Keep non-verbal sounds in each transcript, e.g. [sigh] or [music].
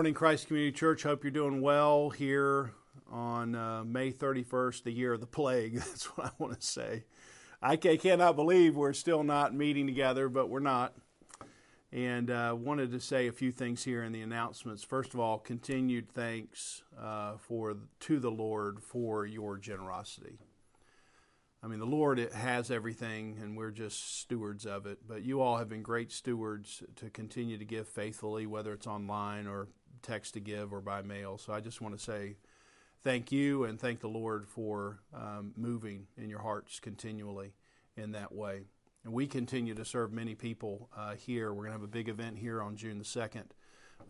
morning, Christ Community Church. Hope you're doing well here on uh, May 31st, the year of the plague. [laughs] That's what I want to say. I cannot believe we're still not meeting together, but we're not. And uh, wanted to say a few things here in the announcements. First of all, continued thanks uh, for to the Lord for your generosity. I mean, the Lord has everything, and we're just stewards of it. But you all have been great stewards to continue to give faithfully, whether it's online or text to give or by mail. So I just want to say thank you and thank the Lord for um, moving in your hearts continually in that way. And we continue to serve many people uh, here. We're going to have a big event here on June the 2nd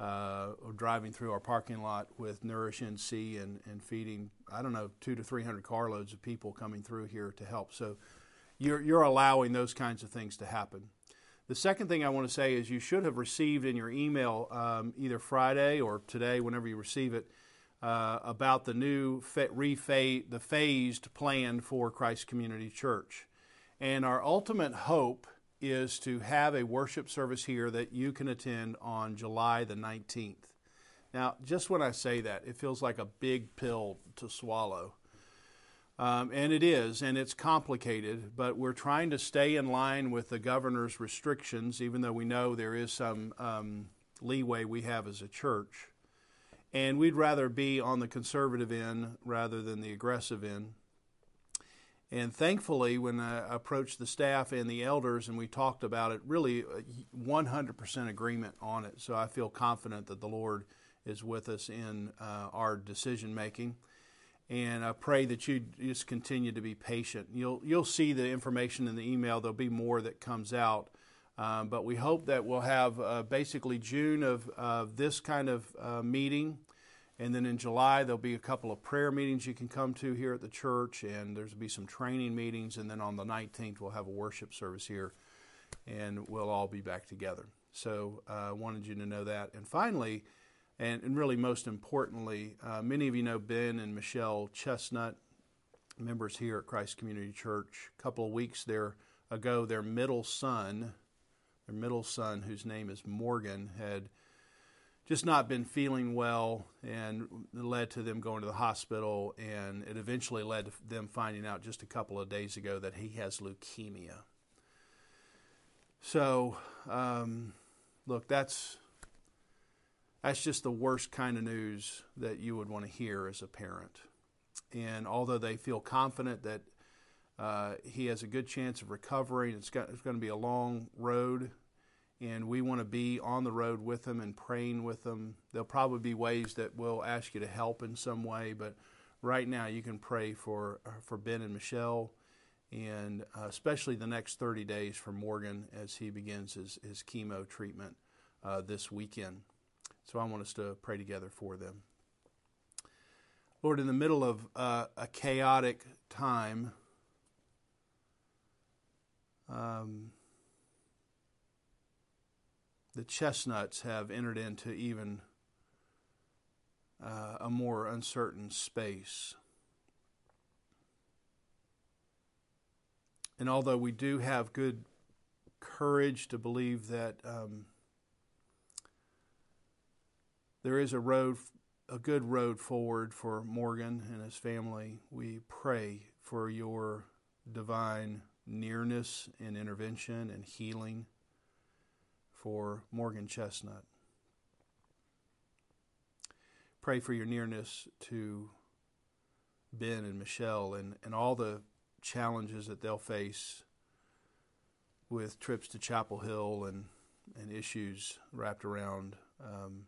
uh, driving through our parking lot with Nourish NC and, and feeding, I don't know, two to 300 carloads of people coming through here to help. So you're, you're allowing those kinds of things to happen. The second thing I want to say is you should have received in your email um, either Friday or today, whenever you receive it, uh, about the new the phased plan for Christ Community Church. And our ultimate hope is to have a worship service here that you can attend on July the 19th. Now, just when I say that, it feels like a big pill to swallow. Um, and it is, and it's complicated, but we're trying to stay in line with the governor's restrictions, even though we know there is some um, leeway we have as a church. And we'd rather be on the conservative end rather than the aggressive end. And thankfully, when I approached the staff and the elders and we talked about it, really 100% uh, agreement on it. So I feel confident that the Lord is with us in uh, our decision making. And I pray that you just continue to be patient. You'll you'll see the information in the email. There'll be more that comes out, um, but we hope that we'll have uh, basically June of uh, this kind of uh, meeting and then in July, there'll be a couple of prayer meetings you can come to here at the church, and there'll be some training meetings. And then on the 19th, we'll have a worship service here, and we'll all be back together. So I uh, wanted you to know that. And finally, and, and really most importantly, uh, many of you know Ben and Michelle Chestnut, members here at Christ Community Church. A couple of weeks there ago, their middle son, their middle son, whose name is Morgan, had just not been feeling well and led to them going to the hospital and it eventually led to them finding out just a couple of days ago that he has leukemia so um, look that's that's just the worst kind of news that you would want to hear as a parent and although they feel confident that uh, he has a good chance of recovering it's, got, it's going to be a long road and we want to be on the road with them and praying with them. There'll probably be ways that we'll ask you to help in some way, but right now you can pray for uh, for Ben and Michelle, and uh, especially the next 30 days for Morgan as he begins his, his chemo treatment uh, this weekend. So I want us to pray together for them. Lord, in the middle of uh, a chaotic time, um, the Chestnuts have entered into even uh, a more uncertain space. And although we do have good courage to believe that um, there is a road, a good road forward for Morgan and his family, we pray for your divine nearness and intervention and healing for Morgan Chestnut. Pray for your nearness to Ben and Michelle and, and all the challenges that they'll face with trips to Chapel Hill and, and issues wrapped around um,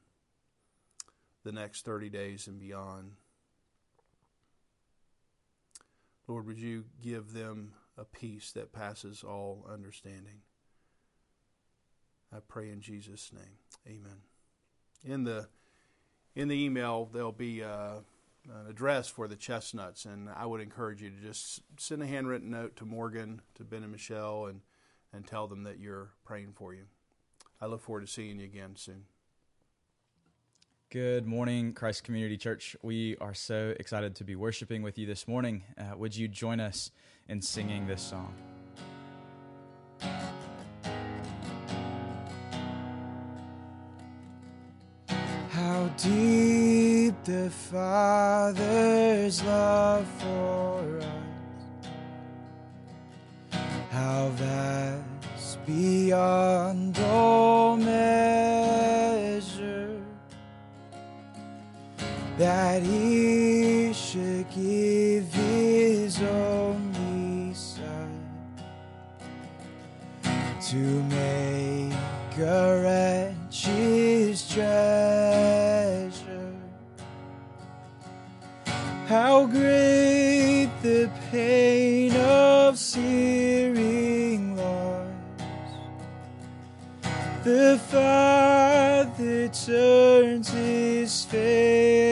the next 30 days and beyond. Lord, would you give them a peace that passes all understanding? I pray in Jesus' name. Amen. In the in the email, there'll be uh, an address for the Chestnuts, and I would encourage you to just send a handwritten note to Morgan, to Ben and Michelle, and and tell them that you're praying for you. I look forward to seeing you again soon. Good morning, Christ Community Church. We are so excited to be worshiping with you this morning. Uh, would you join us in singing this song? How deep the Father's love for us, how vast beyond all measure, that He should give His only Son to make a wretch His treasure. How great the pain of searing loss! The Father turns His face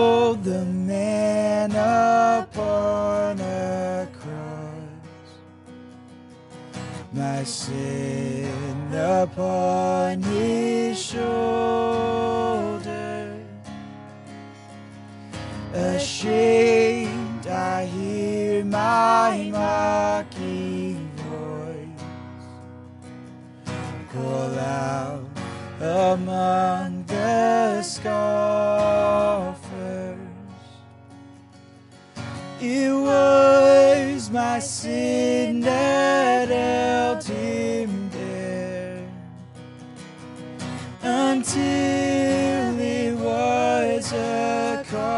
my sin upon his shoulder. Ashamed, I hear my mocking voice call out among the scoffers. It was my sin that until it was accomplished.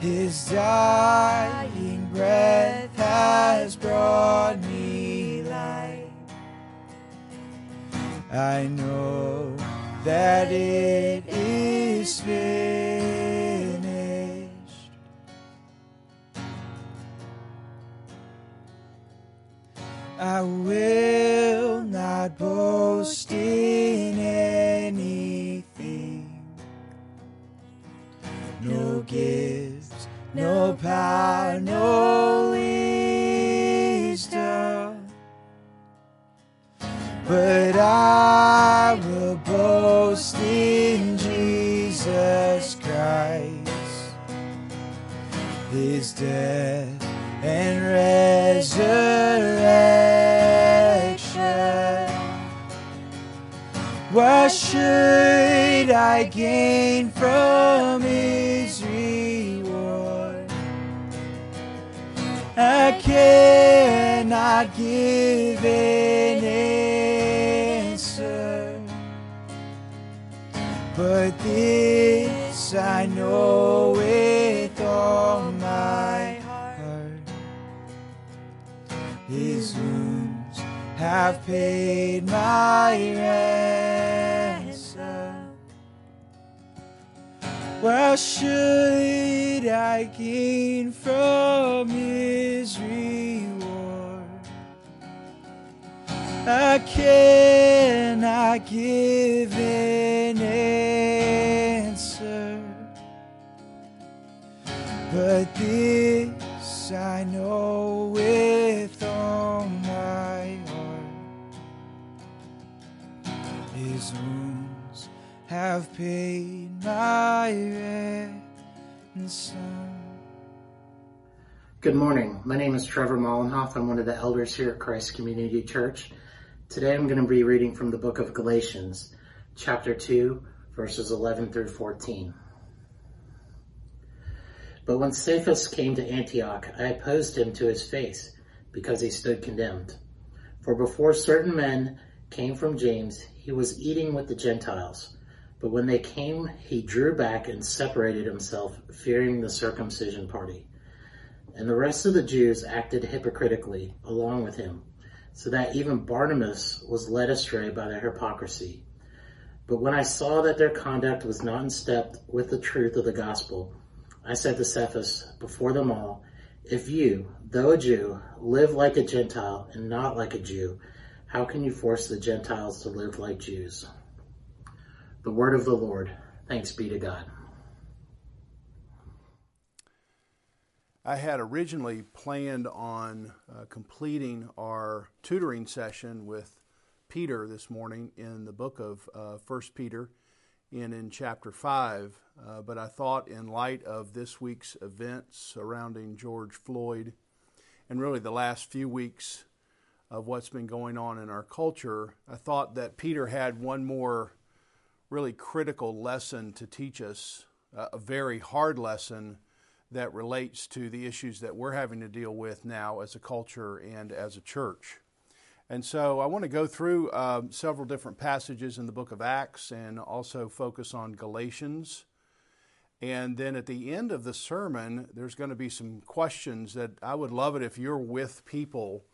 His dying breath has brought me light. I know that it is finished. Cannot give an answer, but this I know with all my heart. His wounds have paid my ransom. What should I gain give an answer, but this I know with all my heart. His wounds have paid my ransom. Good morning. My name is Trevor Mollenhoff. I'm one of the elders here at Christ Community Church. Today I'm going to be reading from the book of Galatians, chapter 2, verses 11 through 14. But when Cephas came to Antioch, I opposed him to his face, because he stood condemned. For before certain men came from James, he was eating with the Gentiles. But when they came, he drew back and separated himself, fearing the circumcision party. And the rest of the Jews acted hypocritically along with him, so that even Barnabas was led astray by their hypocrisy. But when I saw that their conduct was not in step with the truth of the gospel, I said to Cephas before them all, If you, though a Jew, live like a Gentile and not like a Jew, how can you force the Gentiles to live like Jews? The word of the Lord. Thanks be to God. I had originally planned on uh, completing our tutoring session with Peter this morning in the book of uh, 1 Peter and in chapter 5. Uh, but I thought, in light of this week's events surrounding George Floyd and really the last few weeks of what's been going on in our culture, I thought that Peter had one more really critical lesson to teach us, uh, a very hard lesson that relates to the issues that we're having to deal with now as a culture and as a church. And so I want to go through um, several different passages in the book of Acts and also focus on Galatians. And then at the end of the sermon, there's going to be some questions that I would love it if you're with people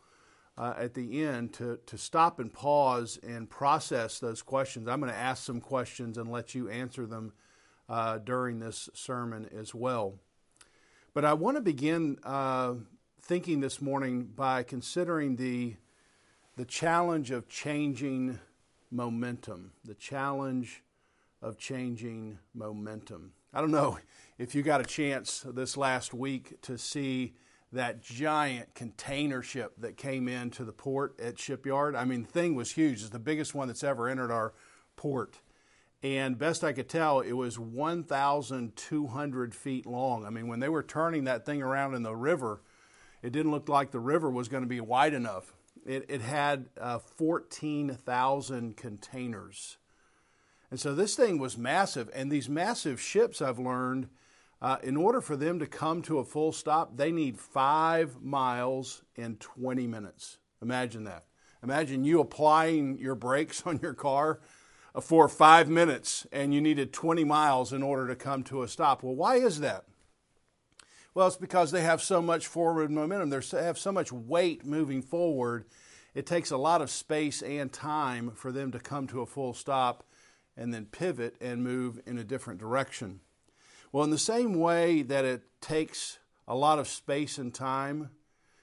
uh, at the end to, to stop and pause and process those questions. I'm going to ask some questions and let you answer them uh, during this sermon as well. But I want to begin uh, thinking this morning by considering the, the challenge of changing momentum, the challenge of changing momentum. I don't know if you got a chance this last week to see that giant container ship that came into the port at Shipyard. I mean, the thing was huge. It's the biggest one that's ever entered our port and best I could tell, it was 1,200 feet long. I mean, when they were turning that thing around in the river, it didn't look like the river was going to be wide enough. It, it had uh, 14,000 containers. And so this thing was massive. And these massive ships, I've learned, uh, in order for them to come to a full stop, they need five miles in 20 minutes. Imagine that. Imagine you applying your brakes [laughs] on your car for five minutes and you needed 20 miles in order to come to a stop. Well, why is that? Well, it's because they have so much forward momentum. They have so much weight moving forward. It takes a lot of space and time for them to come to a full stop and then pivot and move in a different direction. Well, in the same way that it takes a lot of space and time,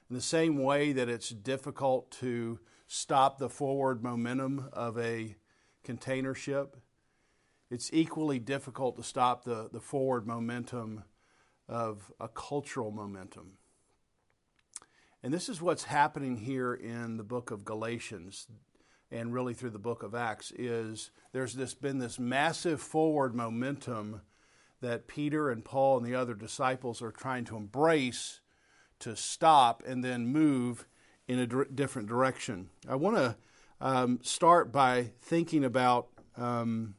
in the same way that it's difficult to stop the forward momentum of a container ship, it's equally difficult to stop the, the forward momentum of a cultural momentum. And this is what's happening here in the book of Galatians and really through the book of Acts is there's this been this massive forward momentum that Peter and Paul and the other disciples are trying to embrace to stop and then move in a different direction. I want to um, start by thinking about um,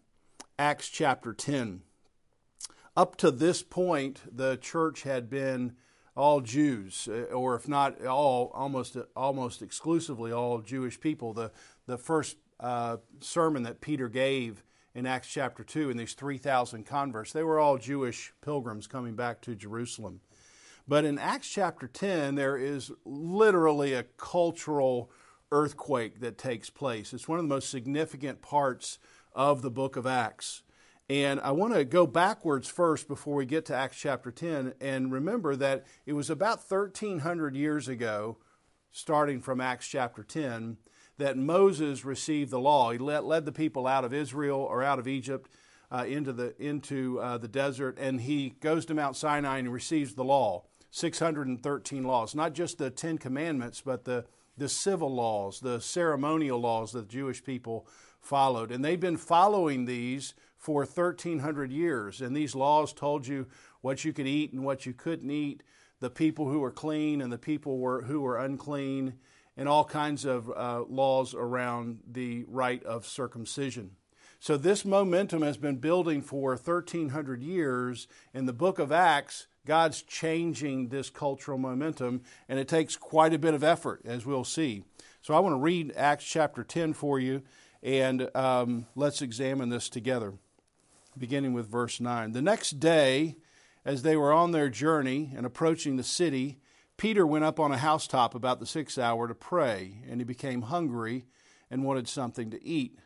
Acts chapter 10. Up to this point, the church had been all Jews, uh, or if not all, almost almost exclusively all Jewish people. The the first uh, sermon that Peter gave in Acts chapter two, in these three thousand converts, they were all Jewish pilgrims coming back to Jerusalem. But in Acts chapter ten, there is literally a cultural earthquake that takes place. It's one of the most significant parts of the book of Acts. And I want to go backwards first before we get to Acts chapter 10 and remember that it was about 1300 years ago, starting from Acts chapter 10, that Moses received the law. He led, led the people out of Israel or out of Egypt uh, into, the, into uh, the desert, and he goes to Mount Sinai and receives the law 613 laws. Not just the Ten Commandments, but the the civil laws, the ceremonial laws that the Jewish people followed. And they've been following these for 1,300 years. And these laws told you what you could eat and what you couldn't eat, the people who were clean and the people were, who were unclean, and all kinds of uh, laws around the rite of circumcision. So this momentum has been building for 1,300 years. In the book of Acts, God's changing this cultural momentum, and it takes quite a bit of effort, as we'll see. So I want to read Acts chapter 10 for you, and um, let's examine this together, beginning with verse 9. The next day, as they were on their journey and approaching the city, Peter went up on a housetop about the sixth hour to pray, and he became hungry and wanted something to eat.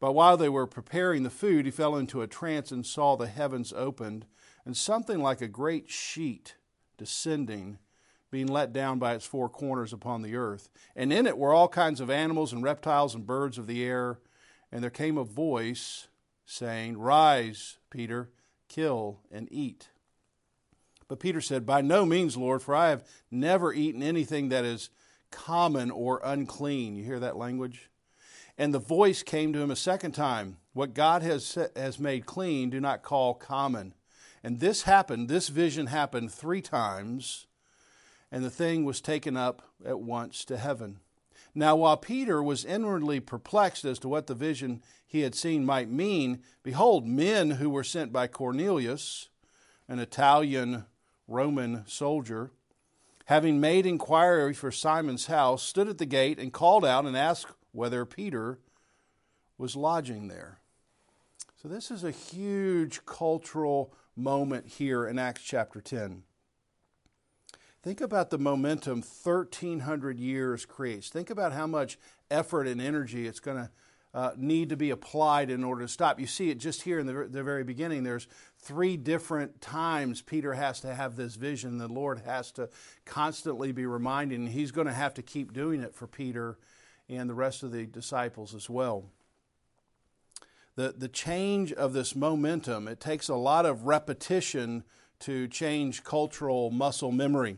But while they were preparing the food, he fell into a trance and saw the heavens opened and something like a great sheet descending, being let down by its four corners upon the earth. And in it were all kinds of animals and reptiles and birds of the air. And there came a voice saying, Rise, Peter, kill and eat. But Peter said, By no means, Lord, for I have never eaten anything that is common or unclean. You hear that language? And the voice came to him a second time What God has, has made clean, do not call common. And this happened, this vision happened three times, and the thing was taken up at once to heaven. Now, while Peter was inwardly perplexed as to what the vision he had seen might mean, behold, men who were sent by Cornelius, an Italian Roman soldier, having made inquiry for Simon's house, stood at the gate and called out and asked whether Peter was lodging there. So, this is a huge cultural moment here in Acts chapter 10. Think about the momentum 1,300 years creates. Think about how much effort and energy it's going to uh, need to be applied in order to stop. You see it just here in the, the very beginning. There's three different times Peter has to have this vision. The Lord has to constantly be reminding, he's going to have to keep doing it for Peter and the rest of the disciples as well. The, the change of this momentum, it takes a lot of repetition to change cultural muscle memory.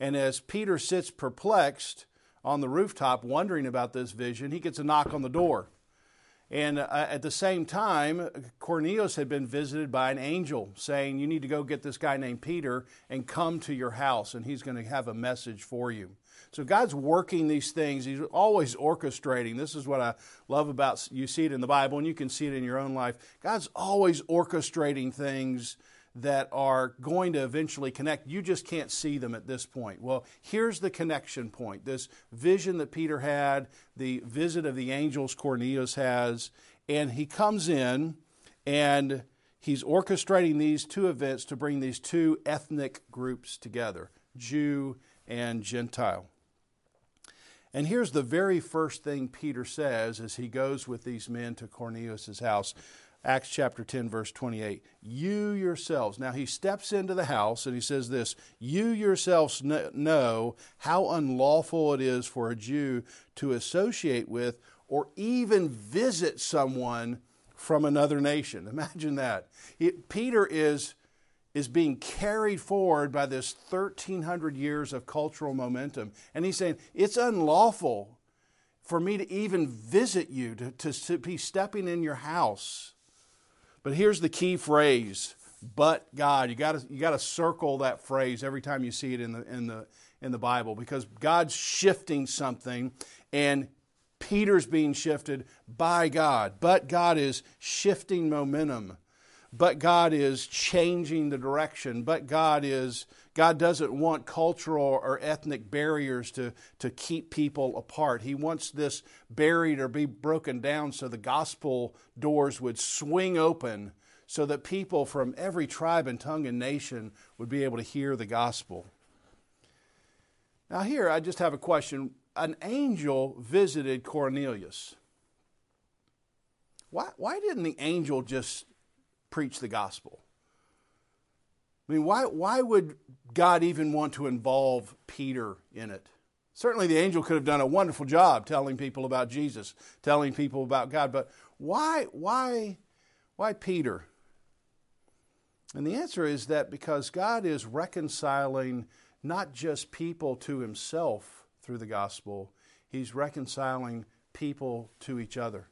And as Peter sits perplexed, on the rooftop wondering about this vision, he gets a knock on the door. And uh, at the same time, Cornelius had been visited by an angel saying, You need to go get this guy named Peter and come to your house, and he's going to have a message for you. So God's working these things. He's always orchestrating. This is what I love about you see it in the Bible, and you can see it in your own life. God's always orchestrating things that are going to eventually connect. You just can't see them at this point. Well, here's the connection point this vision that Peter had, the visit of the angels Cornelius has, and he comes in and he's orchestrating these two events to bring these two ethnic groups together Jew and Gentile. And here's the very first thing Peter says as he goes with these men to Cornelius' house. Acts chapter 10, verse 28. You yourselves, now he steps into the house and he says this You yourselves know how unlawful it is for a Jew to associate with or even visit someone from another nation. Imagine that. It, Peter is, is being carried forward by this 1,300 years of cultural momentum. And he's saying, It's unlawful for me to even visit you, to, to, to be stepping in your house. But here's the key phrase, but God. You got you to circle that phrase every time you see it in the in the in the Bible because God's shifting something and Peter's being shifted by God. But God is shifting momentum. But God is changing the direction. But God is God doesn't want cultural or ethnic barriers to, to keep people apart. He wants this barrier to be broken down so the gospel doors would swing open so that people from every tribe and tongue and nation would be able to hear the gospel. Now, here I just have a question. An angel visited Cornelius. Why, why didn't the angel just preach the gospel? I mean, why, why would God even want to involve Peter in it? Certainly, the angel could have done a wonderful job telling people about Jesus, telling people about God, but why, why, why Peter? And the answer is that because God is reconciling not just people to himself through the gospel, he's reconciling people to each other.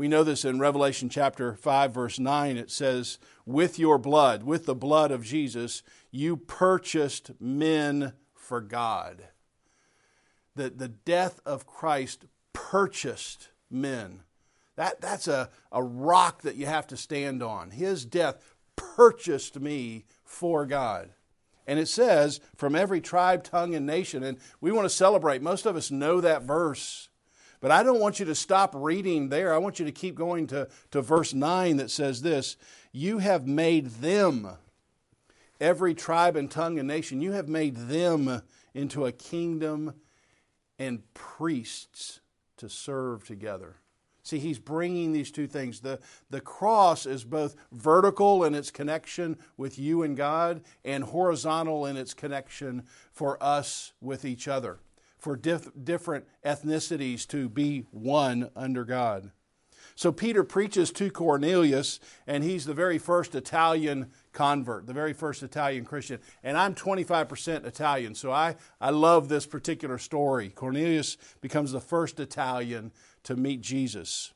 We know this in Revelation chapter 5, verse 9. It says, With your blood, with the blood of Jesus, you purchased men for God. The, the death of Christ purchased men. That, that's a, a rock that you have to stand on. His death purchased me for God. And it says, from every tribe, tongue, and nation. And we want to celebrate. Most of us know that verse. But I don't want you to stop reading there. I want you to keep going to, to verse 9 that says this You have made them, every tribe and tongue and nation, you have made them into a kingdom and priests to serve together. See, he's bringing these two things. The, the cross is both vertical in its connection with you and God and horizontal in its connection for us with each other for dif- different ethnicities to be one under God. So Peter preaches to Cornelius, and he's the very first Italian convert, the very first Italian Christian. And I'm 25% Italian, so I, I love this particular story. Cornelius becomes the first Italian to meet Jesus.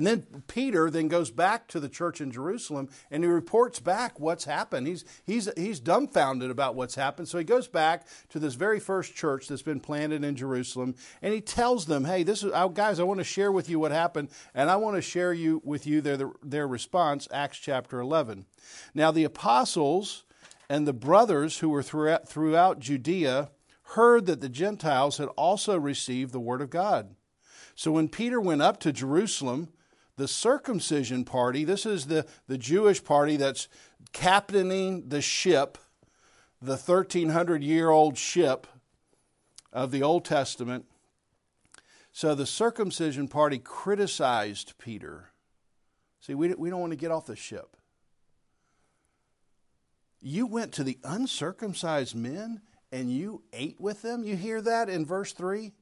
And then Peter then goes back to the church in Jerusalem and he reports back what's happened. He's, he's, he's dumbfounded about what's happened. So he goes back to this very first church that's been planted in Jerusalem and he tells them, hey, this is, guys, I want to share with you what happened and I want to share you, with you their, their response, Acts chapter 11. Now the apostles and the brothers who were throughout, throughout Judea heard that the Gentiles had also received the word of God. So when Peter went up to Jerusalem, the circumcision party, this is the, the Jewish party that's captaining the ship, the 1300 year old ship of the Old Testament. So the circumcision party criticized Peter. See, we, we don't want to get off the ship. You went to the uncircumcised men and you ate with them? You hear that in verse 3?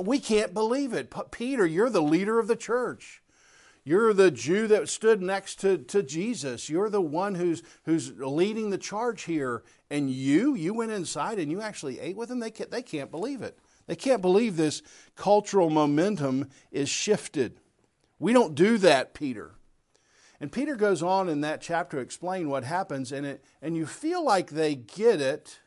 We can't believe it. Peter, you're the leader of the church. You're the Jew that stood next to, to Jesus. You're the one who's, who's leading the charge here. And you, you went inside and you actually ate with them? They can't, they can't believe it. They can't believe this cultural momentum is shifted. We don't do that, Peter. And Peter goes on in that chapter to explain what happens, and, it, and you feel like they get it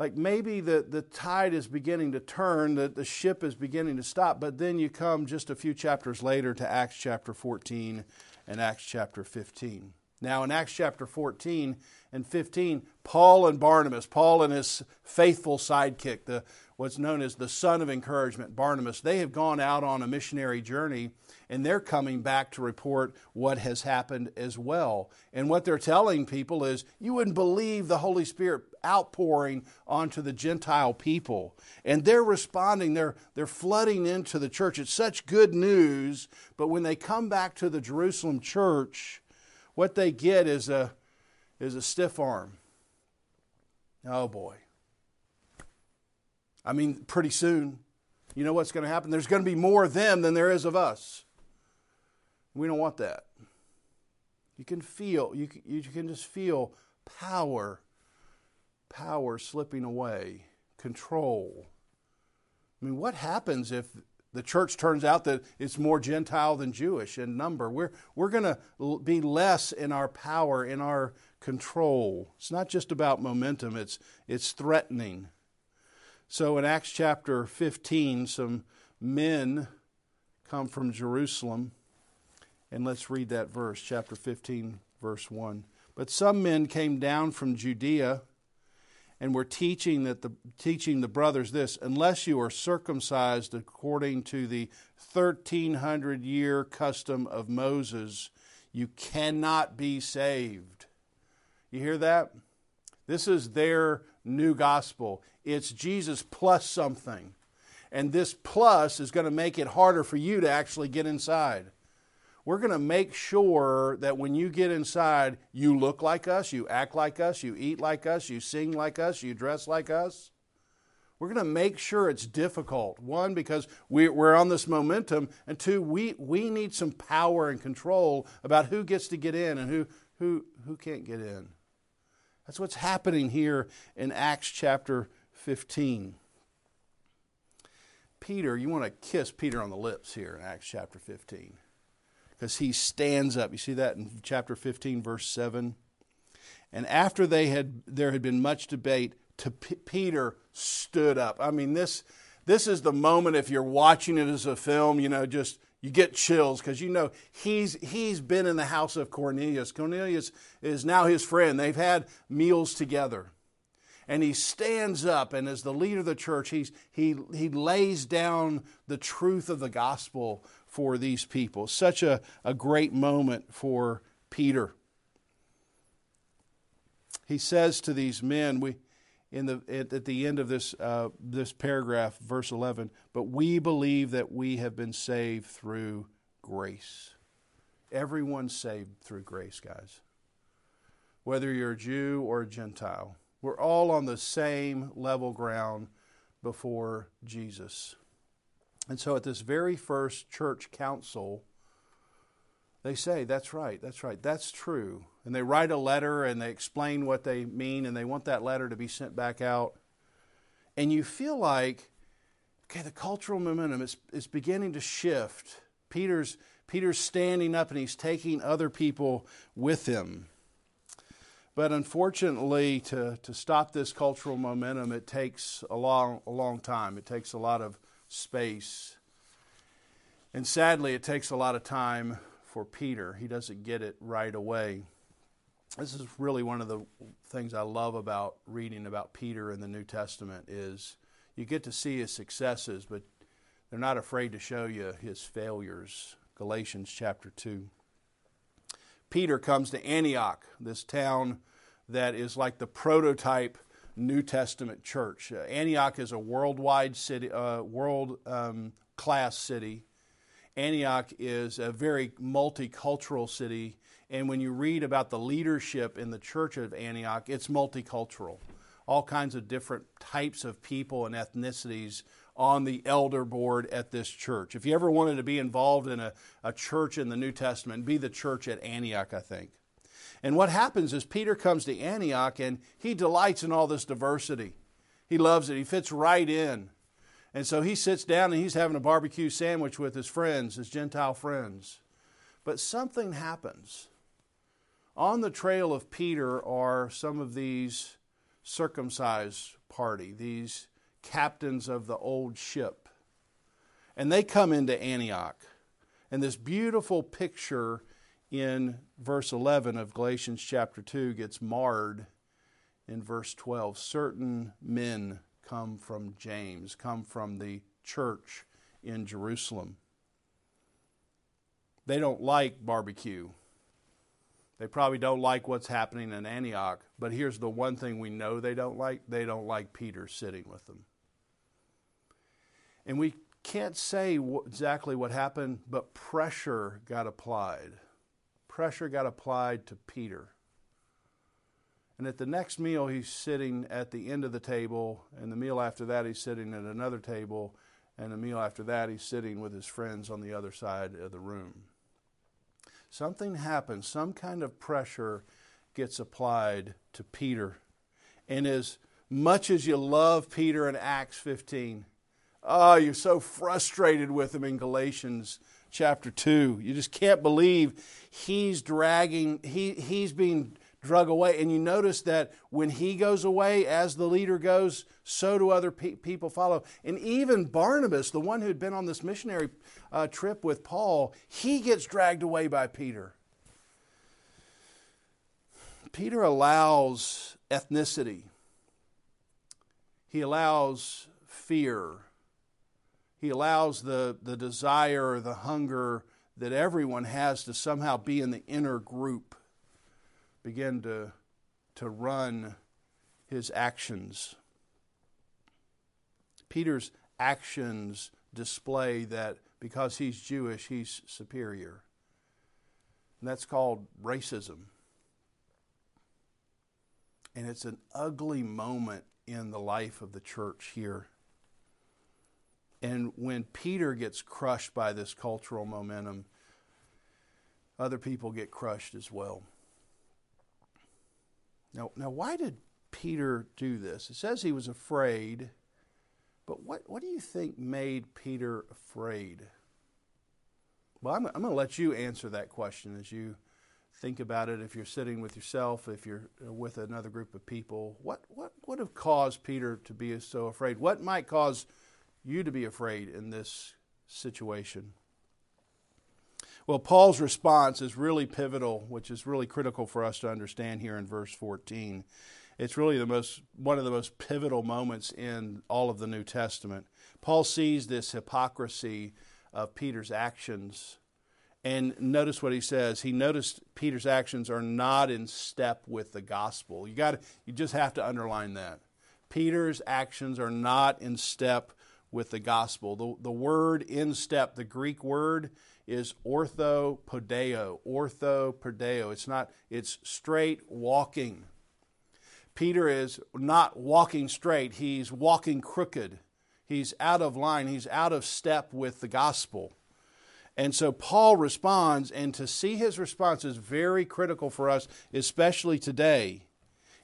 like maybe the, the tide is beginning to turn, that the ship is beginning to stop, but then you come just a few chapters later to Acts chapter 14 and Acts chapter 15. Now, in Acts chapter 14 and 15, Paul and Barnabas, Paul and his faithful sidekick, the, what's known as the son of encouragement, Barnabas, they have gone out on a missionary journey and they're coming back to report what has happened as well. And what they're telling people is, you wouldn't believe the Holy Spirit outpouring onto the Gentile people. And they're responding, they're, they're flooding into the church. It's such good news, but when they come back to the Jerusalem church, what they get is a, is a stiff arm. Oh boy. I mean, pretty soon, you know what's going to happen? There's going to be more of them than there is of us. We don't want that. You can feel, you can, you can just feel power, power slipping away, control. I mean, what happens if the church turns out that it's more Gentile than Jewish in number? We're, we're going to be less in our power, in our control. It's not just about momentum, it's, it's threatening. So in Acts chapter 15, some men come from Jerusalem and let's read that verse, chapter 15, verse 1. But some men came down from Judea and were teaching that the teaching the brothers this unless you are circumcised according to the 1300 year custom of Moses you cannot be saved. You hear that? This is their new gospel it's Jesus plus something and this plus is going to make it harder for you to actually get inside we're going to make sure that when you get inside, you look like us, you act like us, you eat like us, you sing like us, you dress like us. We're going to make sure it's difficult. One, because we, are on this momentum, and two, we, we need some power and control about who gets to get in and who, who, who can't get in. That's what's happening here in Acts chapter 15. Peter, you want to kiss Peter on the lips here in Acts chapter 15 because he stands up. You see that in chapter 15, verse 7. And after they had there had been much debate, to P- Peter stood up. I mean, this this is the moment if you're watching it as a film, you know, just you get chills because you know he's he's been in the house of Cornelius. Cornelius is now his friend. They've had meals together. And he stands up and as the leader of the church, he's, he, he lays down the truth of the gospel for these people. Such a, a great moment for Peter. He says to these men, we, in the, at, at the end of this, uh, this paragraph, verse 11, but we believe that we have been saved through grace. Everyone's saved through grace, guys. Whether you're a Jew or a Gentile, we're all on the same level ground before Jesus. And so at this very first church council, they say, That's right, that's right, that's true. And they write a letter and they explain what they mean and they want that letter to be sent back out. And you feel like, okay, the cultural momentum is, is beginning to shift. Peter's, Peter's standing up and he's taking other people with him. But unfortunately, to, to stop this cultural momentum, it takes a long, a long time. It takes a lot of space. And sadly, it takes a lot of time for Peter. He doesn't get it right away. This is really one of the things I love about reading about Peter in the New Testament is you get to see his successes, but they're not afraid to show you his failures. Galatians chapter 2. Peter comes to Antioch, this town that is like the prototype New Testament church. Uh, Antioch is a worldwide city, uh, world um, class city. Antioch is a very multicultural city, and when you read about the leadership in the church of Antioch, it's multicultural. All kinds of different types of people and ethnicities on the elder board at this church. If you ever wanted to be involved in a, a church in the New Testament, be the church at Antioch, I think. And what happens is Peter comes to Antioch and he delights in all this diversity. He loves it, he fits right in. And so he sits down and he's having a barbecue sandwich with his friends, his Gentile friends. But something happens. On the trail of Peter are some of these circumcised party, these captains of the old ship. And they come into Antioch. And this beautiful picture in verse 11 of Galatians chapter 2 gets marred in verse 12. Certain men come from James, come from the church in Jerusalem. They don't like barbecue. They probably don't like what's happening in Antioch, but here's the one thing we know they don't like they don't like Peter sitting with them. And we can't say exactly what happened, but pressure got applied pressure got applied to Peter. And at the next meal, he's sitting at the end of the table, and the meal after that, he's sitting at another table, and the meal after that, he's sitting with his friends on the other side of the room. Something happens, some kind of pressure gets applied to Peter. And as much as you love Peter in Acts 15, oh, you're so frustrated with him in Galatians chapter 2. You just can't believe he's dragging, he, he's being drug away. And you notice that when he goes away, as the leader goes, so do other pe- people follow. And even Barnabas, the one who'd been on this missionary uh, trip with Paul, he gets dragged away by Peter. Peter allows ethnicity, he allows fear he allows the, the desire or the hunger that everyone has to somehow be in the inner group begin to, to run his actions. Peter's actions display that because he's Jewish, he's superior. And that's called racism. And it's an ugly moment in the life of the church here and when Peter gets crushed by this cultural momentum, other people get crushed as well. Now, now why did Peter do this? It says he was afraid, but what, what do you think made Peter afraid? Well, I'm, I'm going to let you answer that question as you think about it. If you're sitting with yourself, if you're with another group of people, what, what would have caused Peter to be so afraid? What might cause you to be afraid in this situation? Well, Paul's response is really pivotal, which is really critical for us to understand here in verse 14. It's really the most one of the most pivotal moments in all of the New Testament. Paul sees this hypocrisy of Peter's actions and notice what he says. He noticed Peter's actions are not in step with the gospel. You got you just have to underline that. Peter's actions are not in step with the gospel. The, the word in step, the Greek word is orthopodeo. Orthopodeo. It's not, it's straight walking. Peter is not walking straight, he's walking crooked. he's out of line, he's out of step with the gospel. And so Paul responds, and to see his response is very critical for us, especially today.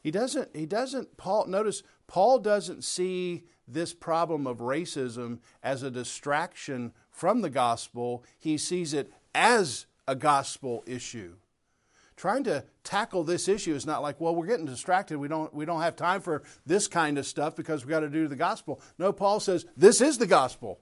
He doesn't, he doesn't, Paul, notice, Paul doesn't see this problem of racism as a distraction from the gospel. He sees it as a gospel issue. Trying to tackle this issue is not like, well, we're getting distracted. We don't, we don't have time for this kind of stuff because we got to do the gospel. No, Paul says this is the gospel.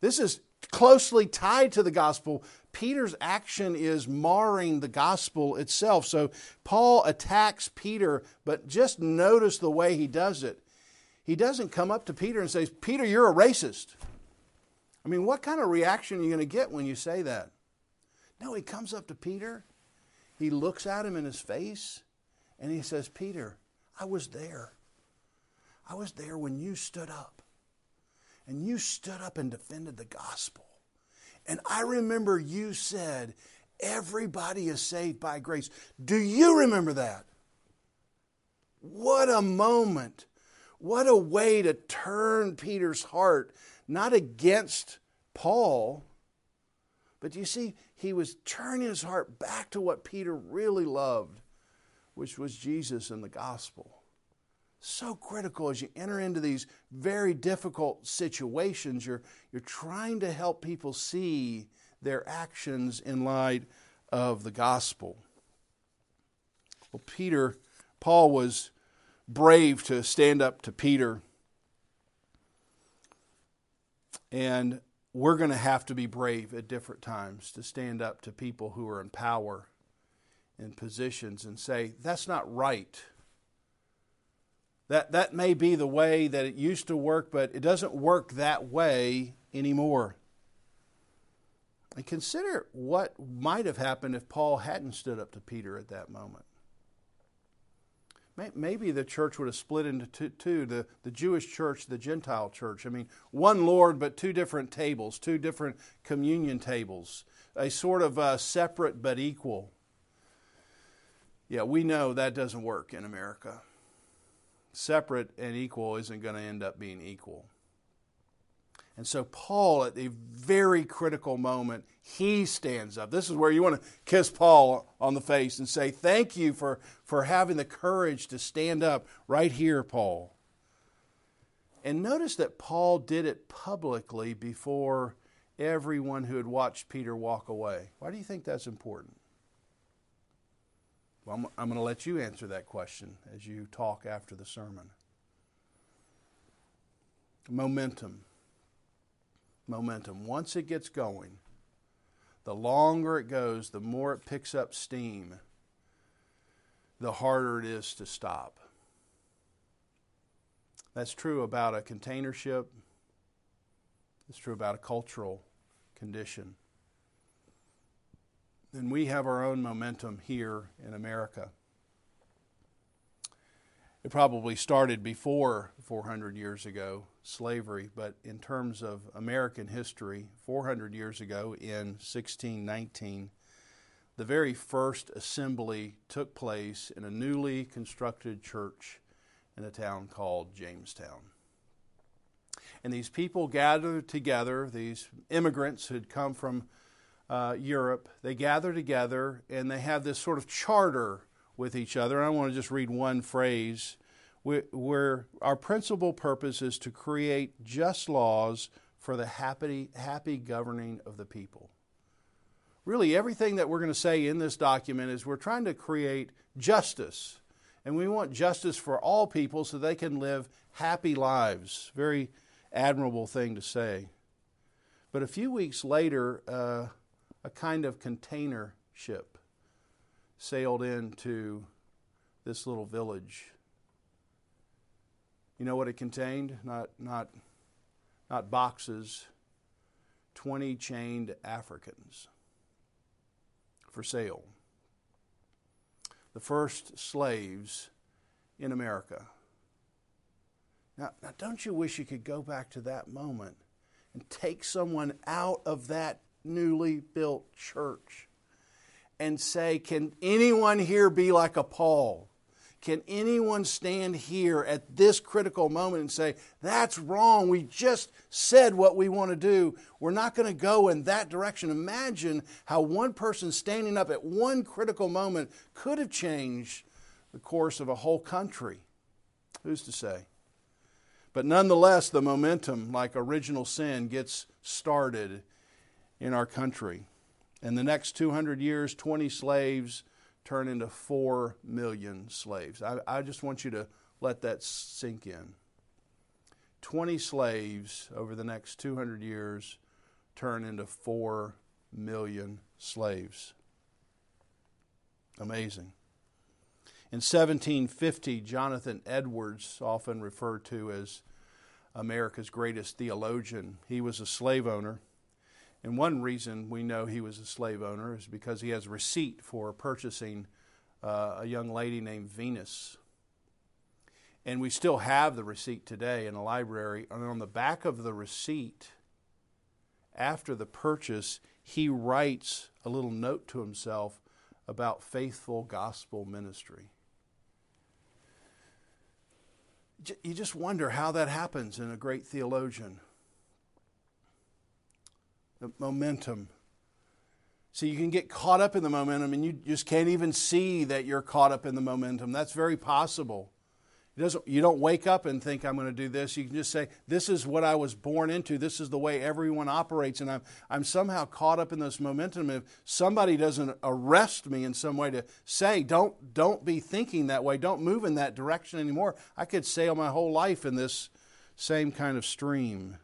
This is closely tied to the gospel. Peter's action is marring the gospel itself. So Paul attacks Peter, but just notice the way he does it. He doesn't come up to Peter and says, Peter, you're a racist. I mean, what kind of reaction are you going to get when you say that? No, he comes up to Peter, he looks at him in his face, and he says, Peter, I was there. I was there when you stood up and you stood up and defended the gospel. And I remember you said, Everybody is saved by grace. Do you remember that? What a moment. What a way to turn Peter's heart, not against Paul, but you see, he was turning his heart back to what Peter really loved, which was Jesus and the gospel so critical as you enter into these very difficult situations. You're, you're trying to help people see their actions in light of the gospel. Well, Peter, Paul was brave to stand up to Peter. And we're going to have to be brave at different times to stand up to people who are in power and positions and say, that's not right. That, that may be the way that it used to work, but it doesn't work that way anymore. And consider what might have happened if Paul hadn't stood up to Peter at that moment. Maybe the church would have split into two, the, the Jewish church, the Gentile church. I mean, one Lord, but two different tables, two different communion tables, a sort of uh, separate but equal. Yeah, we know that doesn't work in America separate and equal isn't going to end up being equal. And so, Paul, at the very critical moment, he stands up. This is where you want to kiss Paul on the face and say, Thank you for, for having the courage to stand up right here, Paul. And notice that Paul did it publicly before everyone who had watched Peter walk away. Why do you think that's important? Well, I'm, I'm going to let you answer that question as you talk after the sermon. Momentum. Momentum. Once it gets going, the longer it goes, the more it picks up steam, the harder it is to stop. That's true about a container ship. It's true about a cultural condition then we have our own momentum here in America. It probably started before 400 years ago, slavery, but in terms of American history, 400 years ago in 1619, the very first assembly took place in a newly constructed church in a town called Jamestown. And these people gathered together, these immigrants who had come from uh, Europe, they gather together and they have this sort of charter with each other. And I want to just read one phrase where our principal purpose is to create just laws for the happy, happy governing of the people. Really, everything that we're going to say in this document is we're trying to create justice. And we want justice for all people so they can live happy lives. Very admirable thing to say. But a few weeks later, uh, a kind of container ship sailed into this little village. You know what it contained? Not, not, not boxes, 20 chained Africans for sale. The first slaves in America. Now, now, don't you wish you could go back to that moment and take someone out of that newly built church and say, Can anyone here be like a Paul? Can anyone stand here at this critical moment and say, that's wrong? We just said what we want to do. We're not going to go in that direction. Imagine how one person standing up at one critical moment could have changed the course of a whole country. Who's to say? But nonetheless, the momentum, like original sin, gets started in our country. In the next 200 years, 20 slaves turn into 4 million slaves. I, I just want you to let that sink in. 20 slaves over the next 200 years turn into 4 million slaves. Amazing. In 1750, Jonathan Edwards, often referred to as America's greatest theologian, he was a slave owner. And one reason we know he was a slave owner is because he has a receipt for purchasing uh, a young lady named Venus. And we still have the receipt today in a library. And on the back of the receipt, after the purchase, he writes a little note to himself about faithful gospel ministry. You just wonder how that happens in a great theologian the momentum. So you can get caught up in the momentum and you just can't even see that you're caught up in the momentum. That's very possible. It doesn't, you don't wake up and think, I'm going to do this. You can just say, This is what I was born into. This is the way everyone operates. And I'm, I'm somehow caught up in this momentum. If somebody doesn't arrest me in some way to say, don't, don't be thinking that way, don't move in that direction anymore, I could sail my whole life in this same kind of stream.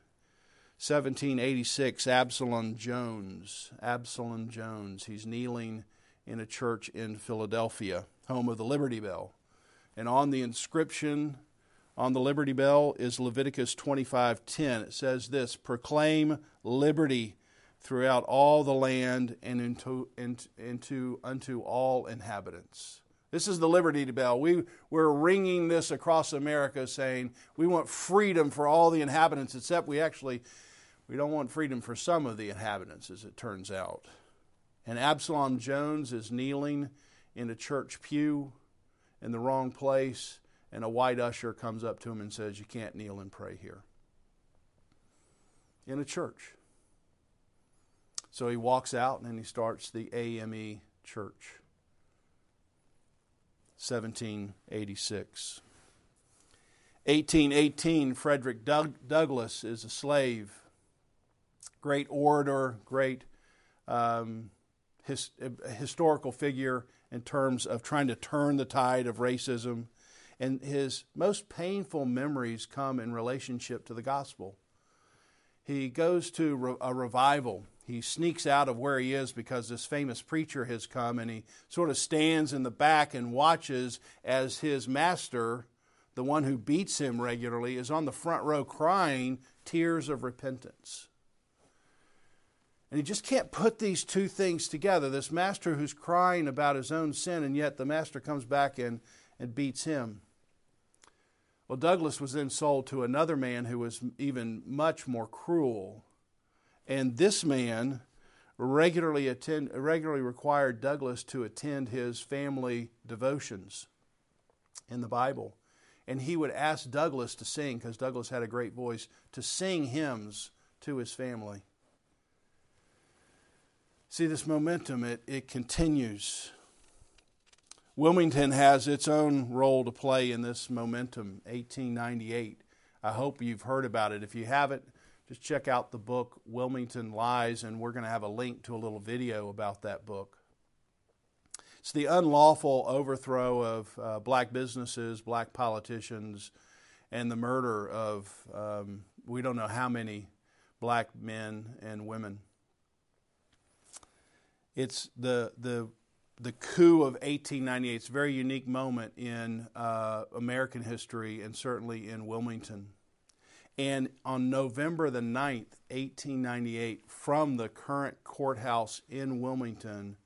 1786, Absalom Jones. Absalom Jones. He's kneeling in a church in Philadelphia, home of the Liberty Bell. And on the inscription on the Liberty Bell is Leviticus 25:10. It says this, "Proclaim liberty throughout all the land and into, into, unto all inhabitants." This is the Liberty Bell. We, we're ringing this across America saying we want freedom for all the inhabitants, except we actually we don't want freedom for some of the inhabitants, as it turns out. And Absalom Jones is kneeling in a church pew in the wrong place, and a white usher comes up to him and says, You can't kneel and pray here. In a church. So he walks out and he starts the AME church. 1786. 1818, Frederick Doug- Douglass is a slave great orator, great um, his, historical figure in terms of trying to turn the tide of racism. And his most painful memories come in relationship to the gospel. He goes to a revival. He sneaks out of where he is because this famous preacher has come, and he sort of stands in the back and watches as his master, the one who beats him regularly, is on the front row crying tears of repentance. And he just can't put these two things together. This master who's crying about his own sin, and yet the master comes back and, and beats him. Well, Douglass was then sold to another man who was even much more cruel. And this man regularly, attend, regularly required Douglass to attend his family devotions in the Bible. And he would ask Douglass to sing, because Douglass had a great voice, to sing hymns to his family. See, this momentum, it, it continues. Wilmington has its own role to play in this momentum, 1898. I hope you've heard about it. If you haven't, just check out the book Wilmington's Lie, and we're going to have a link to a little video about that book. It's the unlawful overthrow of uh, black businesses, black politicians, and the murder of um, we don't know how many black men and women. It's the the the coup of 1898. It's a very unique moment in uh, American history and certainly in Wilmington. And on November the 9th, 1898, from the current courthouse in Wilmington,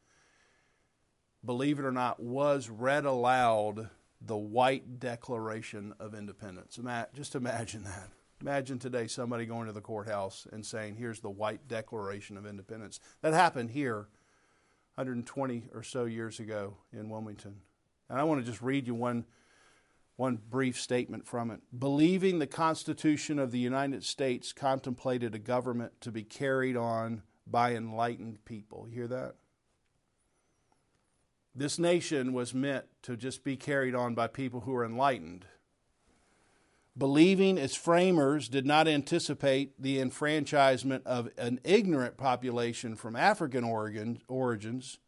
believe it or not, was read aloud the White Declaration of Independence. Just imagine that. Imagine today somebody going to the courthouse and saying, Here's the White Declaration of Independence. That happened here 120 or so years ago in Wilmington. And I want to just read you one One brief statement from it. Believing the Constitution of the United States contemplated a government to be carried on by enlightened people. You hear that? This nation was meant to just be carried on by people who are enlightened. Believing its framers did not anticipate the enfranchisement of an ignorant population from African origins,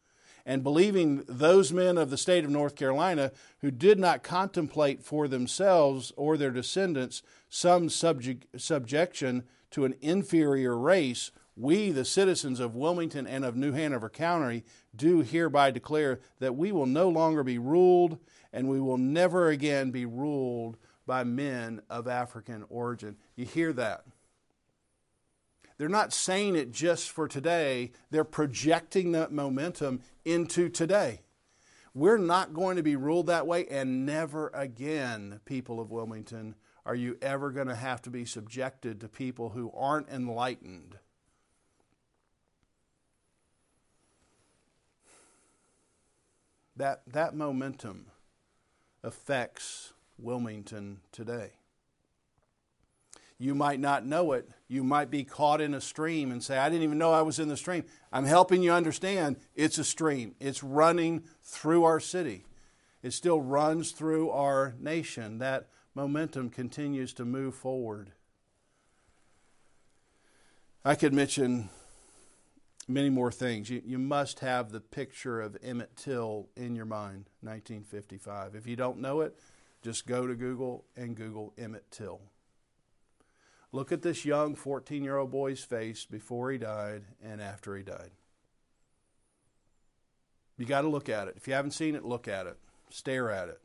and believing those men of the state of North Carolina who did not contemplate for themselves or their descendants some subject, subjection to an inferior race, we, the citizens of Wilmington and of New Hanover County, do hereby declare that we will no longer be ruled and we will never again be ruled by men of African origin. You hear that? They're not saying it just for today, they're projecting that momentum into today. We're not going to be ruled that way, and never again, people of Wilmington, are you ever going to have to be subjected to people who aren't enlightened. That, that momentum affects Wilmington today. You might not know it. You might be caught in a stream and say, I didn't even know I was in the stream. I'm helping you understand it's a stream. It's running through our city. It still runs through our nation. That momentum continues to move forward. I could mention many more things. You, you must have the picture of Emmett Till in your mind, 1955. If you don't know it, just go to Google and Google Emmett Till. Look at this young 14 year old boy's face before he died and after he died. You got to look at it. If you haven't seen it, look at it, stare at it.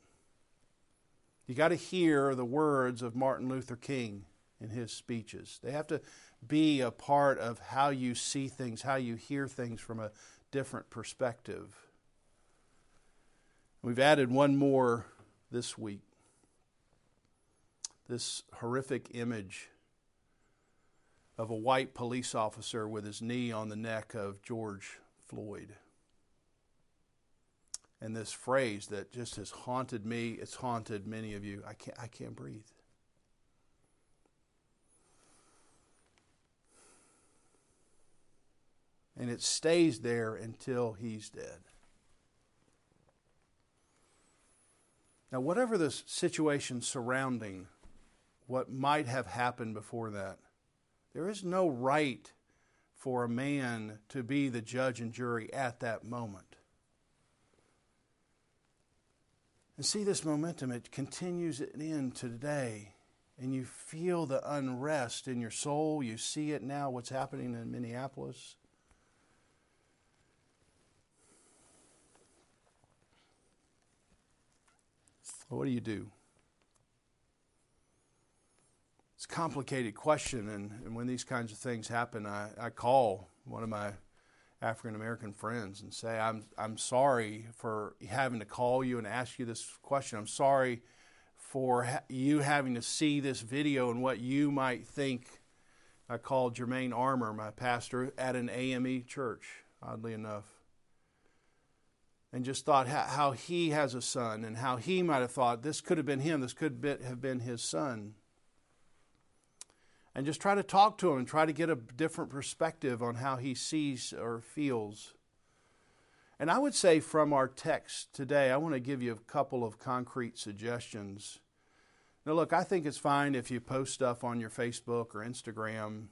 You got to hear the words of Martin Luther King in his speeches. They have to be a part of how you see things, how you hear things from a different perspective. We've added one more this week this horrific image of a white police officer with his knee on the neck of George Floyd. And this phrase that just has haunted me, it's haunted many of you. I can't, I can't breathe. And it stays there until he's dead. Now, whatever the situation surrounding what might have happened before that. There is no right for a man to be the judge and jury at that moment. And see this momentum, it continues into today. And you feel the unrest in your soul. You see it now, what's happening in Minneapolis. what do you do? it's a complicated question, and, and when these kinds of things happen, I, I call one of my African American friends and say, I'm, I'm sorry for having to call you and ask you this question. I'm sorry for ha- you having to see this video and what you might think. I called Jermaine Armour, my pastor at an AME church, oddly enough, and just thought how, how he has a son and how he might have thought this could have been him, this could have been his son and just try to talk to him and try to get a different perspective on how he sees or feels. And I would say from our text today, I want to give you a couple of concrete suggestions. Now, look, I think it's fine if you post stuff on your Facebook or Instagram,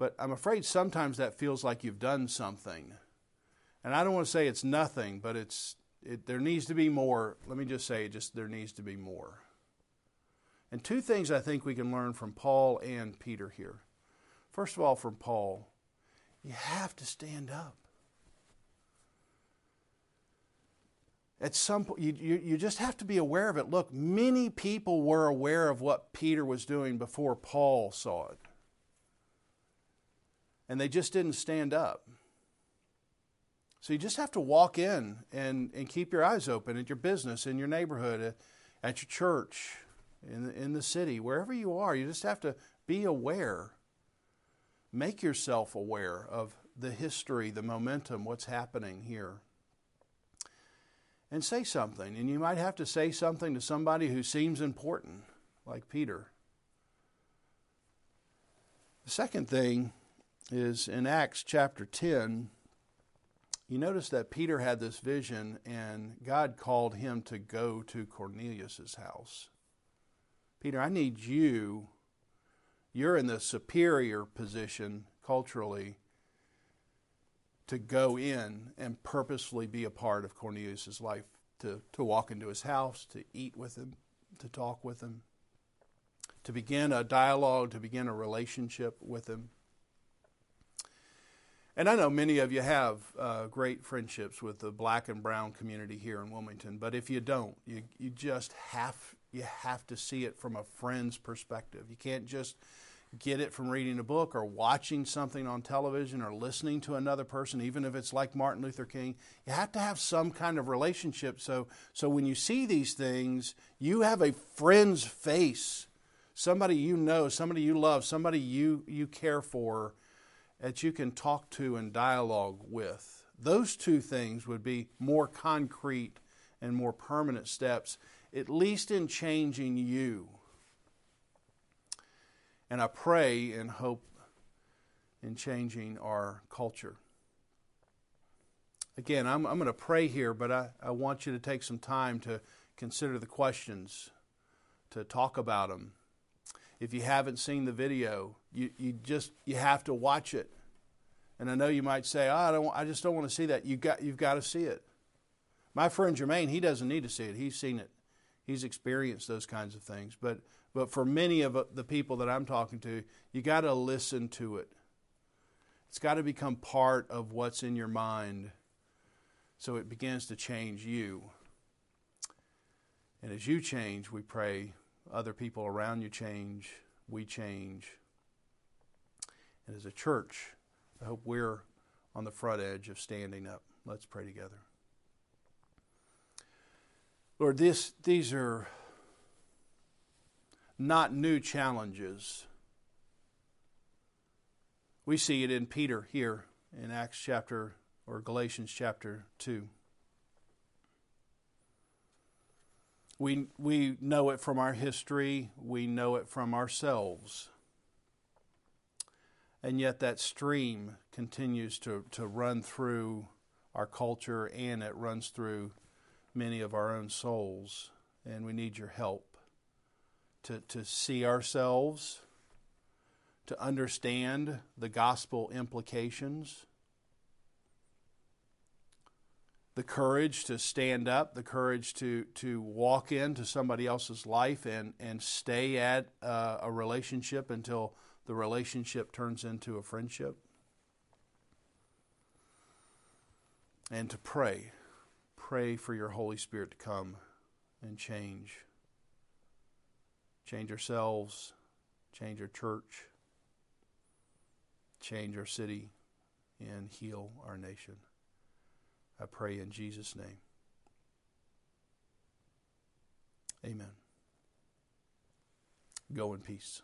but I'm afraid sometimes that feels like you've done something. And I don't want to say it's nothing, but it's it, there needs to be more. Let me just say, just there needs to be more. And two things I think we can learn from Paul and Peter here. First of all, from Paul, you have to stand up. At some point, you, you, you, just have to be aware of it. Look, many people were aware of what Peter was doing before Paul saw it. And they just didn't stand up. So you just have to walk in and, and keep your eyes open at your business, in your neighborhood, at your church, in the, in the city, wherever you are, you just have to be aware. Make yourself aware of the history, the momentum, what's happening here. and say something. And you might have to say something to somebody who seems important, like Peter. The second thing is in Acts chapter 10, you notice that Peter had this vision and God called him to go to Cornelius's house. Peter, I need you. You're in the superior position culturally to go in and purposefully be a part of Cornelius's life, to, to walk into his house, to eat with him, to talk with him, to begin a dialogue, to begin a relationship with him. And I know many of you have uh, great friendships with the black and brown community here in Wilmington, but if you don't, you, you just have you have to see it from a friend's perspective. You can't just get it from reading a book or watching something on television or listening to another person, even if it's like Martin Luther King. You have to have some kind of relationship. So, so when you see these things, you have a friend's face, somebody you know, somebody you love, somebody you, you care for that you can talk to and dialogue with. Those two things would be more concrete and more permanent steps, at least in changing you. And I pray and hope in changing our culture. Again, I'm, I'm going to pray here, but I, I want you to take some time to consider the questions, to talk about them, if you haven't seen the video, you, you just you have to watch it. And I know you might say, oh, I don't I just don't want to see that. You got you've got to see it. My friend Jermaine, he doesn't need to see it. He's seen it. He's experienced those kinds of things. But but for many of uh, the people that I'm talking to, you got to listen to it. It's got to become part of what's in your mind so it begins to change you. And as you change, we pray other people around you change, we change. And as a church, I hope we're on the front edge of standing up. Let's pray together. Lord, this, these are not new challenges. We see it in Peter here in Acts chapter or Galatians chapter 2. We, we know it from our history, we know it from ourselves. And yet, that stream continues to, to run through our culture and it runs through many of our own souls. And we need your help to, to see ourselves, to understand the gospel implications the courage to stand up, the courage to, to walk into somebody else's life and, and stay at uh, a relationship until the relationship turns into a friendship. And to pray. Pray for your Holy Spirit to come and change. Change ourselves, change our church, change our city, and heal our nation. I pray in Jesus' name. Amen. Go in peace.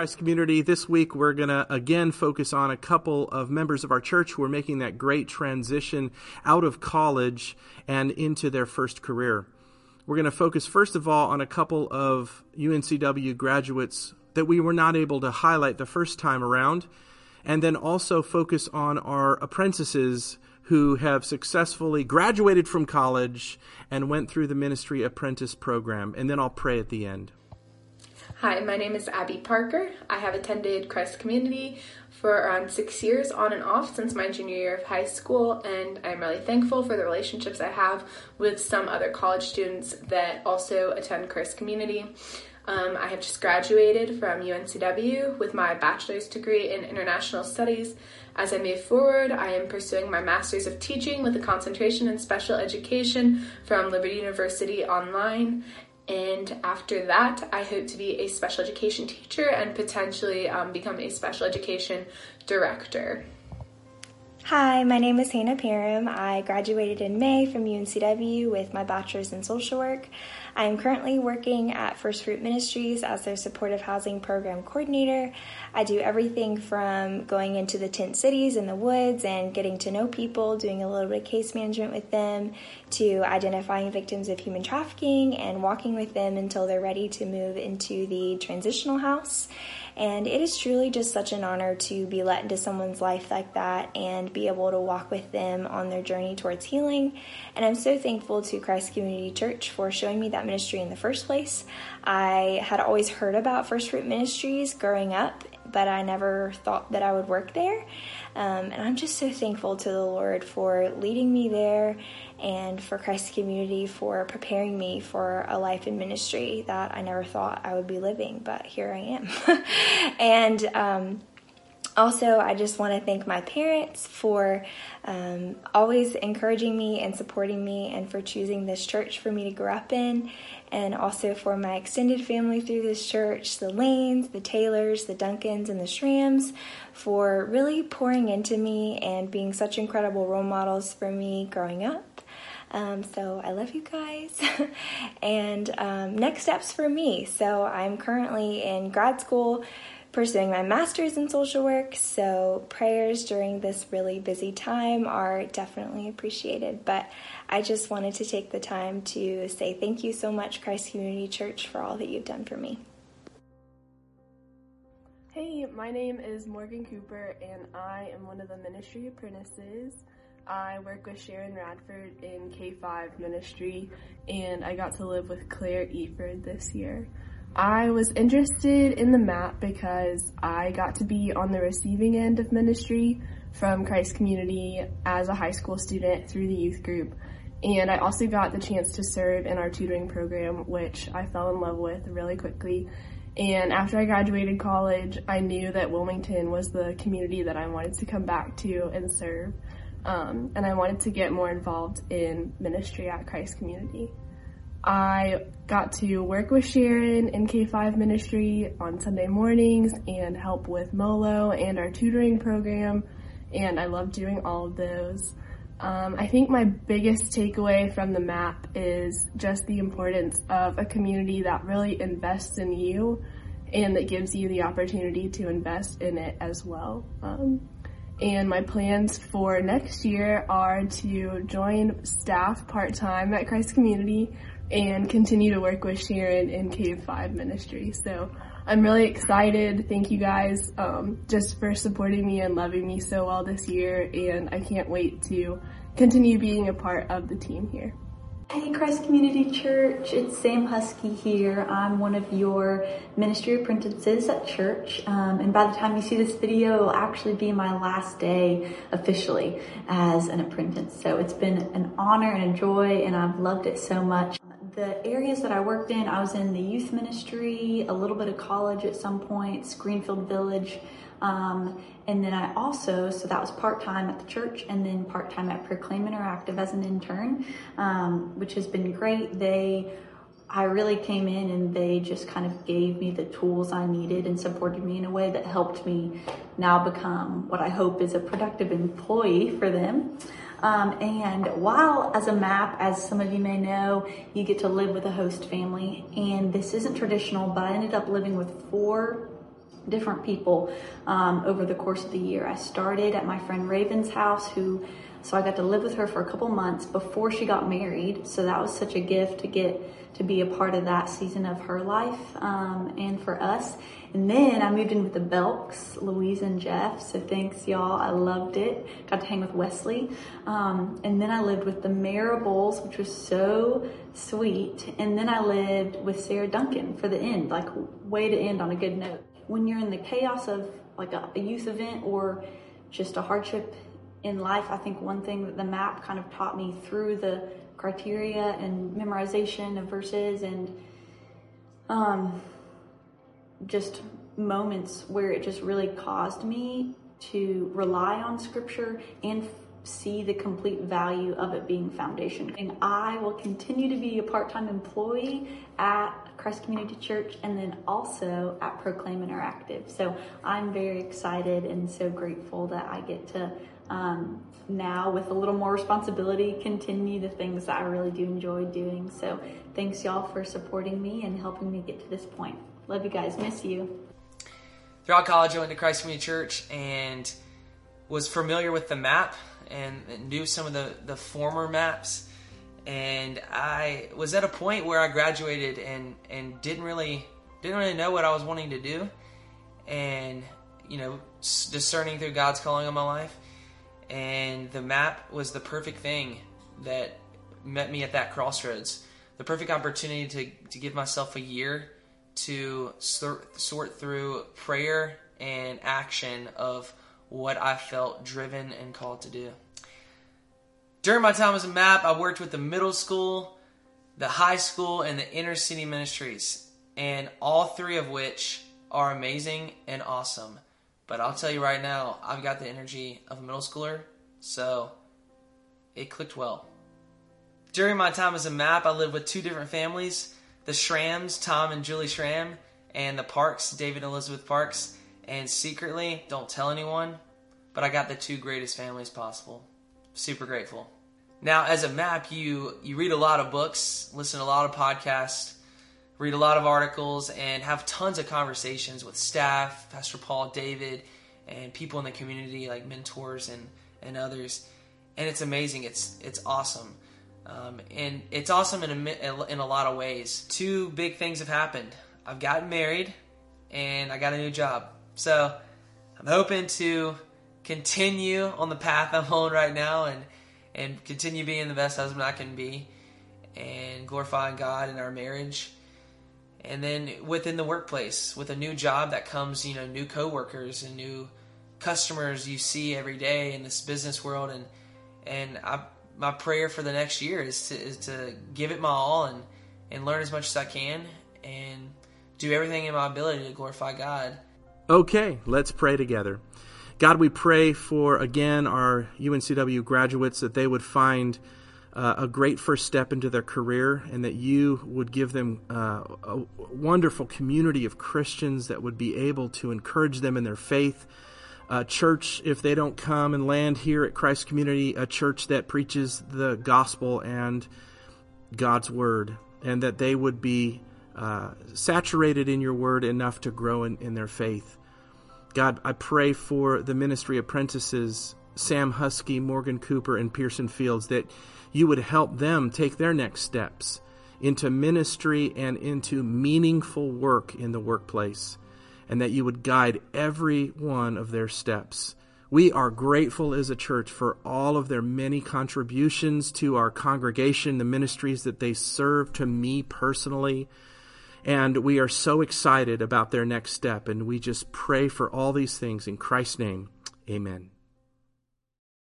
Christ community. This week we're going to again focus on a couple of members of our church who are making that great transition out of college and into their first career. We're going to focus first of all on a couple of UNCW graduates that we were not able to highlight the first time around, and then also focus on our apprentices who have successfully graduated from college and went through the ministry apprentice program. And then I'll pray at the end. Hi, my name is Abby Parker. I have attended Christ Community for around six years on and off since my junior year of high school, and I'm really thankful for the relationships I have with some other college students that also attend Christ Community. Um, I have just graduated from UNCW with my bachelor's degree in international studies. As I move forward, I am pursuing my master's of teaching with a concentration in special education from Liberty University Online, and after that, I hope to be a special education teacher and potentially um, become a special education director. Hi, my name is Hannah Parham. I graduated in May from UNCW with my bachelor's in social work. I am currently working at First Fruit Ministries as their supportive housing program coordinator. I do everything from going into the tent cities in the woods and getting to know people, doing a little bit of case management with them, to identifying victims of human trafficking and walking with them until they're ready to move into the transitional house. And it is truly just such an honor to be let into someone's life like that and be able to walk with them on their journey towards healing. And I'm so thankful to Christ Community Church for showing me that ministry in the first place. I had always heard about First Fruit Ministries growing up, but I never thought that I would work there. Um, and I'm just so thankful to the Lord for leading me there and for Christ's Community for preparing me for a life in ministry that I never thought I would be living, but here I am. [laughs] and um, also, I just want to thank my parents for um, always encouraging me and supporting me, and for choosing this church for me to grow up in, and also for my extended family through this church the Lanes, the Taylors, the Duncans, and the Shrams for really pouring into me and being such incredible role models for me growing up. Um, so I love you guys. [laughs] and um, next steps for me. So I'm currently in grad school pursuing my master's in social work. So prayers during this really busy time are definitely appreciated. But I just wanted to take the time to say thank you so much, Christ Community Church, for all that you've done for me. Hey, my name is Morgan Cooper, and I am one of the ministry apprentices. I work with Sharon Radford in K5 ministry, and I got to live with Claire Eford this year. I was interested in the map because I got to be on the receiving end of ministry from Christ Community as a high school student through the youth group. And I also got the chance to serve in our tutoring program, which I fell in love with really quickly. And after I graduated college, I knew that Wilmington was the community that I wanted to come back to and serve um, and I wanted to get more involved in ministry at Christ Community. I got to work with Sharon in K5 ministry on Sunday mornings and help with MOLO and our tutoring program, and I love doing all of those. Um, I think my biggest takeaway from the map is just the importance of a community that really invests in you and that gives you the opportunity to invest in it as well. Um, and my plans for next year are to join staff part-time at Christ Community and continue to work with Sharon in K5 ministry. So I'm really excited. Thank you guys um, just for supporting me and loving me so well this year, and I can't wait to continue being a part of the team here. Hey Christ Community Church, it's Sam Husky here. I'm one of your ministry apprentices at church. Um, and by the time you see this video, it'll actually be my last day officially as an apprentice. So it's been an honor and a joy and I've loved it so much. The areas that I worked in, I was in the youth ministry, a little bit of college at some points, Greenfield Village, um, and then I also, so that was part time at the church and then part time at Proclaim Interactive as an intern, um, which has been great. They, I really came in and they just kind of gave me the tools I needed and supported me in a way that helped me now become what I hope is a productive employee for them. Um, and while as a map, as some of you may know, you get to live with a host family, and this isn't traditional, but I ended up living with four different people um, over the course of the year. I started at my friend Raven's house, who So I got to live with her for a couple months before she got married. So that was such a gift to get to be a part of that season of her life um, and for us. And then I moved in with the Belks, Louise and Jeff. So thanks, y'all. I loved it. Got to hang with Wesley. Um, and then I lived with the Maribels, which was so sweet. And then I lived with Sarah Duncan for the end, like way to end on a good note. When you're in the chaos of like a, a youth event or just a hardship in life, I think one thing that the map kind of taught me through the criteria and memorization of verses and um, just moments where it just really caused me to rely on scripture and see the complete value of it being foundation. And I will continue to be a part-time employee at Christ Community Church and then also at Proclaim Interactive. So I'm very excited and so grateful that I get to um, now with a little more responsibility continue the things that I really do enjoy doing. So thanks y'all for supporting me and helping me get to this point. Love you guys. Miss you. Throughout college, I went to Christ Community Church and was familiar with the map and knew some of the, the former maps. And I was at a point where I graduated and, and didn't really didn't really know what I was wanting to do, and you know discerning through God's calling on my life and the map was the perfect thing that met me at that crossroads. The perfect opportunity to, to give myself a year to sort, sort through prayer and action of what I felt driven and called to do. During my time as a map, I worked with the middle school, the high school, and the inner city ministries, and all three of which are amazing and awesome. But I'll tell you right now, I've got the energy of a middle schooler, so it clicked well. During my time as a map, I lived with two different families the Shrams, Tom and Julie Shram, and the Parks, David and Elizabeth Parks. And secretly, don't tell anyone, but I got the two greatest families possible. Super grateful. Now, as a map, you you read a lot of books, listen to a lot of podcasts, read a lot of articles, and have tons of conversations with staff, Pastor Paul, David, and people in the community like mentors and, and others. And it's amazing. It's it's awesome. Um, and it's awesome in a, in a lot of ways. Two big things have happened. I've gotten married, and I got a new job. So I'm hoping to continue on the path I'm on right now, and and continue being the best husband I can be, and glorifying God in our marriage and then within the workplace with a new job that comes you know new coworkers and new customers you see every day in this business world and and I, my prayer for the next year is to is to give it my all and and learn as much as I can and do everything in my ability to glorify God. Okay, let's pray together. God, we pray for again our UNCW graduates that they would find uh, a great first step into their career and that you would give them uh, a wonderful community of Christians that would be able to encourage them in their faith. A church, if they don't come and land here at Christ Community, a church that preaches the gospel and God's word, and that they would be uh, saturated in your word enough to grow in, in their faith. God, I pray for the ministry apprentices, Sam Husky, Morgan Cooper, and Pearson Fields, that you would help them take their next steps into ministry and into meaningful work in the workplace, and that you would guide every one of their steps. We are grateful as a church for all of their many contributions to our congregation, the ministries that they serve to me personally. And we are so excited about their next step. And we just pray for all these things in Christ's name. Amen.